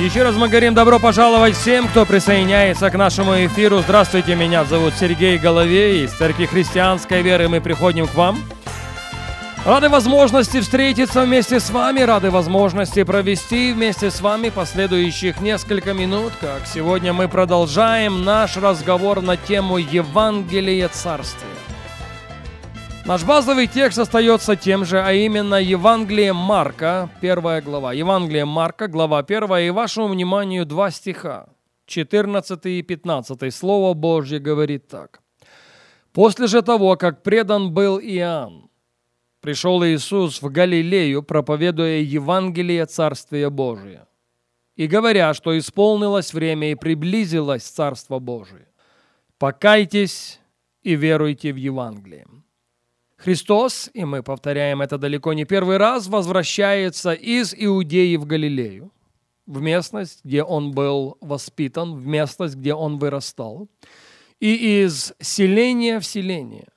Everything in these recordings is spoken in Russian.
Еще раз мы говорим добро пожаловать всем, кто присоединяется к нашему эфиру. Здравствуйте, меня зовут Сергей Головей. Из Церкви Христианской Веры мы приходим к вам. Рады возможности встретиться вместе с вами, рады возможности провести вместе с вами последующих несколько минут, как сегодня мы продолжаем наш разговор на тему Евангелия Царствия. Наш базовый текст остается тем же, а именно Евангелие Марка, первая глава. Евангелие Марка, глава первая, и вашему вниманию два стиха, 14 и 15. Слово Божье говорит так. «После же того, как предан был Иоанн, пришел Иисус в Галилею, проповедуя Евангелие Царствия Божия, и говоря, что исполнилось время и приблизилось Царство Божие. Покайтесь и веруйте в Евангелие». Христос, и мы повторяем это далеко не первый раз, возвращается из Иудеи в Галилею, в местность, где он был воспитан, в местность, где он вырастал, и из селения в селение,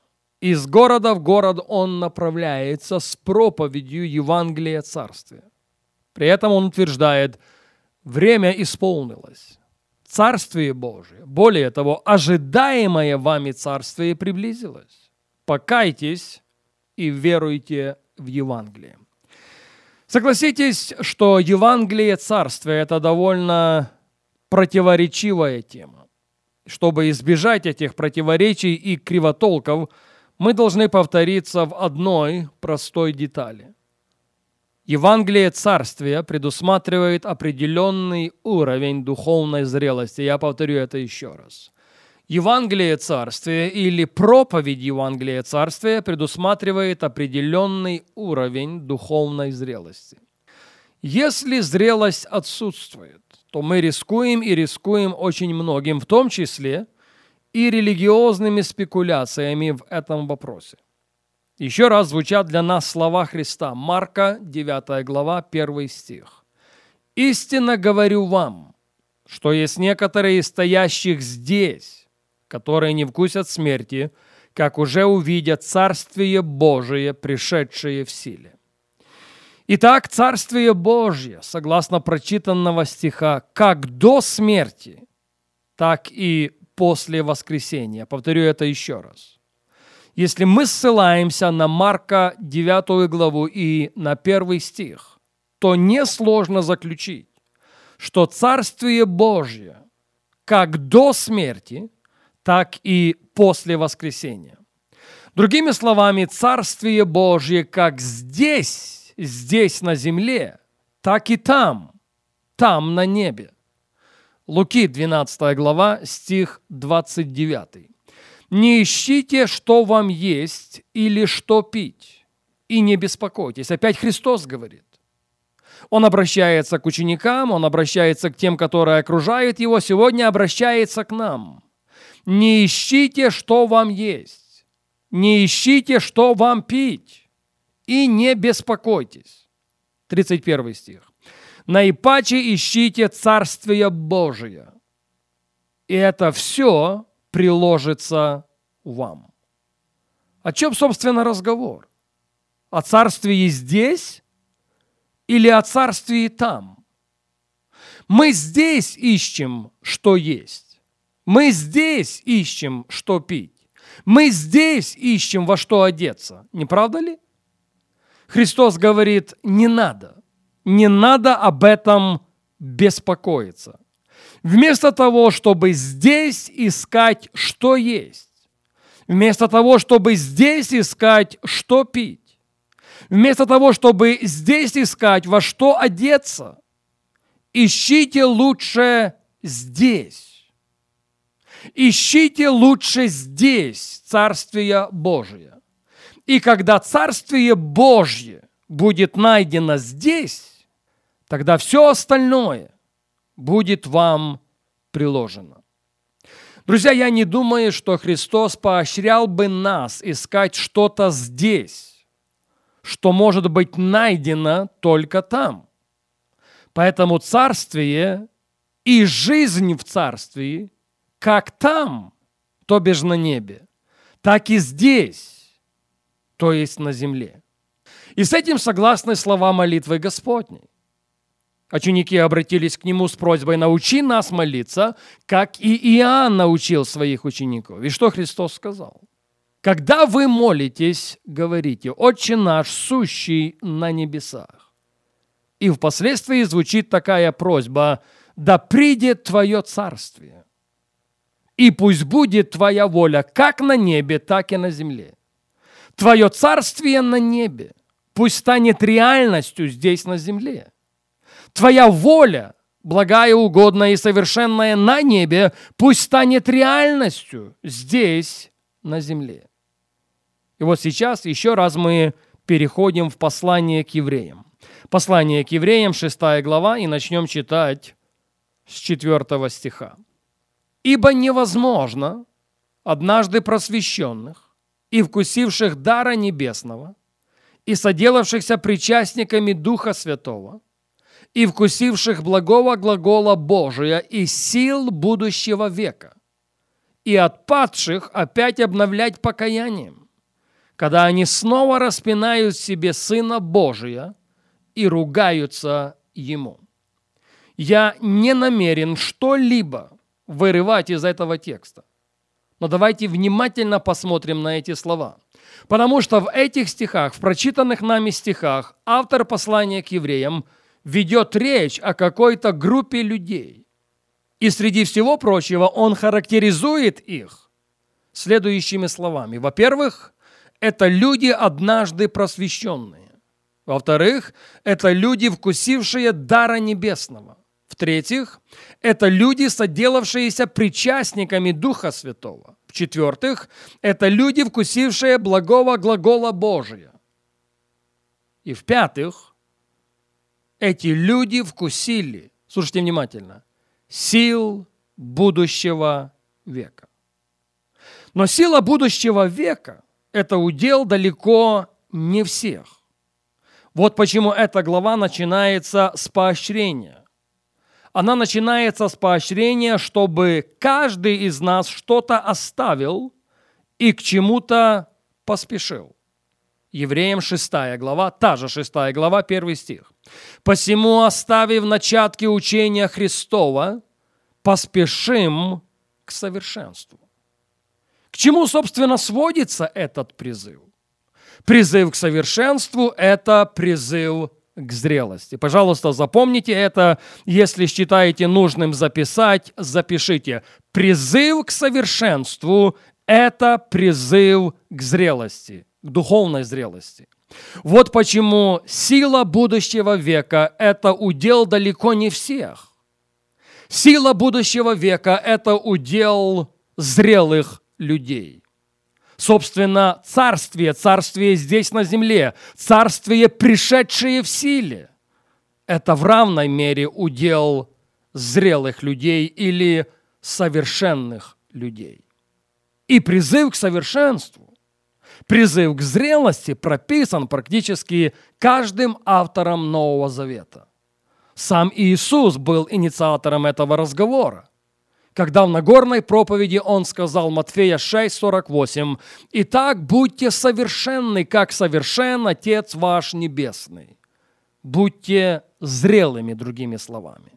из города в город он направляется с проповедью Евангелия Царствия. При этом он утверждает, время исполнилось, Царствие Божие, более того, ожидаемое вами Царствие приблизилось покайтесь и веруйте в Евангелие. Согласитесь, что Евангелие Царствия – это довольно противоречивая тема. Чтобы избежать этих противоречий и кривотолков, мы должны повториться в одной простой детали. Евангелие Царствия предусматривает определенный уровень духовной зрелости. Я повторю это еще раз. Евангелие Царствия или проповедь Евангелия Царствия предусматривает определенный уровень духовной зрелости. Если зрелость отсутствует, то мы рискуем и рискуем очень многим, в том числе и религиозными спекуляциями в этом вопросе. Еще раз звучат для нас слова Христа. Марка, 9 глава, 1 стих. «Истинно говорю вам, что есть некоторые стоящих здесь, которые не вкусят смерти, как уже увидят Царствие Божие, пришедшее в силе. Итак, Царствие Божье, согласно прочитанного стиха, как до смерти, так и после воскресения. Повторю это еще раз. Если мы ссылаемся на Марка 9 главу и на первый стих, то несложно заключить, что Царствие Божье, как до смерти, так и после воскресения. Другими словами, Царствие Божье как здесь, здесь на земле, так и там, там на небе. Луки 12 глава, стих 29. «Не ищите, что вам есть или что пить, и не беспокойтесь». Опять Христос говорит. Он обращается к ученикам, он обращается к тем, которые окружают его, сегодня обращается к нам – не ищите, что вам есть, не ищите, что вам пить, и не беспокойтесь. 31 стих. Наипаче ищите Царствие Божие, и это все приложится вам. О чем, собственно, разговор? О царстве здесь или о царстве там? Мы здесь ищем, что есть. Мы здесь ищем, что пить. Мы здесь ищем, во что одеться. Не правда ли? Христос говорит, не надо. Не надо об этом беспокоиться. Вместо того, чтобы здесь искать, что есть, вместо того, чтобы здесь искать, что пить, вместо того, чтобы здесь искать, во что одеться, ищите лучше здесь. Ищите лучше здесь Царствие Божие. И когда Царствие Божье будет найдено здесь, тогда все остальное будет вам приложено. Друзья, я не думаю, что Христос поощрял бы нас искать что-то здесь, что может быть найдено только там. Поэтому царствие и жизнь в царстве, как там, то бишь на небе, так и здесь, то есть на земле. И с этим согласны слова молитвы Господней. Ученики обратились к нему с просьбой «научи нас молиться, как и Иоанн научил своих учеников». И что Христос сказал? «Когда вы молитесь, говорите, «Отче наш, сущий на небесах». И впоследствии звучит такая просьба «Да придет Твое царствие, и пусть будет Твоя воля как на небе, так и на земле». Твое царствие на небе пусть станет реальностью здесь на земле. Твоя воля, благая, угодная и совершенная на небе, пусть станет реальностью здесь на земле. И вот сейчас еще раз мы переходим в послание к евреям. Послание к евреям, 6 глава, и начнем читать с 4 стиха. «Ибо невозможно однажды просвещенных и вкусивших дара небесного, и соделавшихся причастниками Духа Святого, и вкусивших благого глагола Божия и сил будущего века, и отпадших опять обновлять покаянием, когда они снова распинают себе Сына Божия и ругаются Ему. Я не намерен что-либо вырывать из этого текста. Но давайте внимательно посмотрим на эти слова. Потому что в этих стихах, в прочитанных нами стихах, автор послания к евреям ведет речь о какой-то группе людей. И среди всего прочего он характеризует их следующими словами. Во-первых, это люди, однажды просвещенные. Во-вторых, это люди, вкусившие дара небесного. В-третьих, это люди, соделавшиеся причастниками Духа Святого. В-четвертых, это люди, вкусившие благого глагола Божия. И в-пятых, эти люди вкусили, слушайте внимательно, сил будущего века. Но сила будущего века – это удел далеко не всех. Вот почему эта глава начинается с поощрения она начинается с поощрения, чтобы каждый из нас что-то оставил и к чему-то поспешил. Евреям 6 глава, та же 6 глава, 1 стих. «Посему, оставив начатки учения Христова, поспешим к совершенству». К чему, собственно, сводится этот призыв? Призыв к совершенству – это призыв к зрелости. Пожалуйста, запомните это. Если считаете нужным записать, запишите. Призыв к совершенству – это призыв к зрелости, к духовной зрелости. Вот почему сила будущего века – это удел далеко не всех. Сила будущего века – это удел зрелых людей. Собственно, царствие, царствие здесь на земле, царствие, пришедшее в силе, это в равной мере удел зрелых людей или совершенных людей. И призыв к совершенству, призыв к зрелости прописан практически каждым автором Нового Завета. Сам Иисус был инициатором этого разговора когда в Нагорной проповеди он сказал Матфея 6:48, «Итак, будьте совершенны, как совершен Отец ваш Небесный». Будьте зрелыми, другими словами.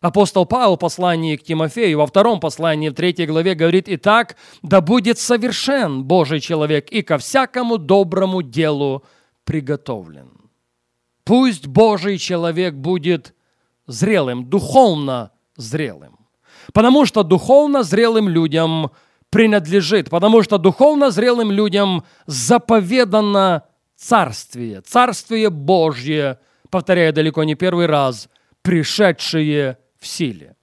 Апостол Павел в послании к Тимофею, во втором послании, в третьей главе говорит, «Итак, да будет совершен Божий человек и ко всякому доброму делу приготовлен». Пусть Божий человек будет зрелым, духовно зрелым. Потому что духовно зрелым людям принадлежит, потому что духовно зрелым людям заповедано царствие, царствие Божье, повторяю далеко не первый раз, пришедшее в силе.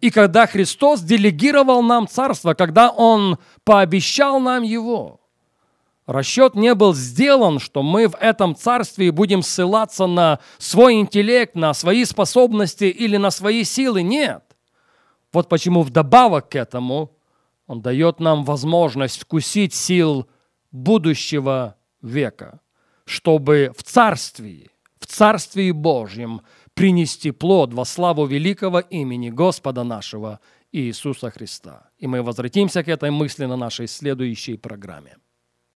И когда Христос делегировал нам царство, когда Он пообещал нам его, расчет не был сделан, что мы в этом царстве будем ссылаться на свой интеллект, на свои способности или на свои силы. Нет. Вот почему вдобавок к этому Он дает нам возможность вкусить сил будущего века, чтобы в Царстве, в Царстве Божьем принести плод во славу великого имени Господа нашего Иисуса Христа. И мы возвратимся к этой мысли на нашей следующей программе.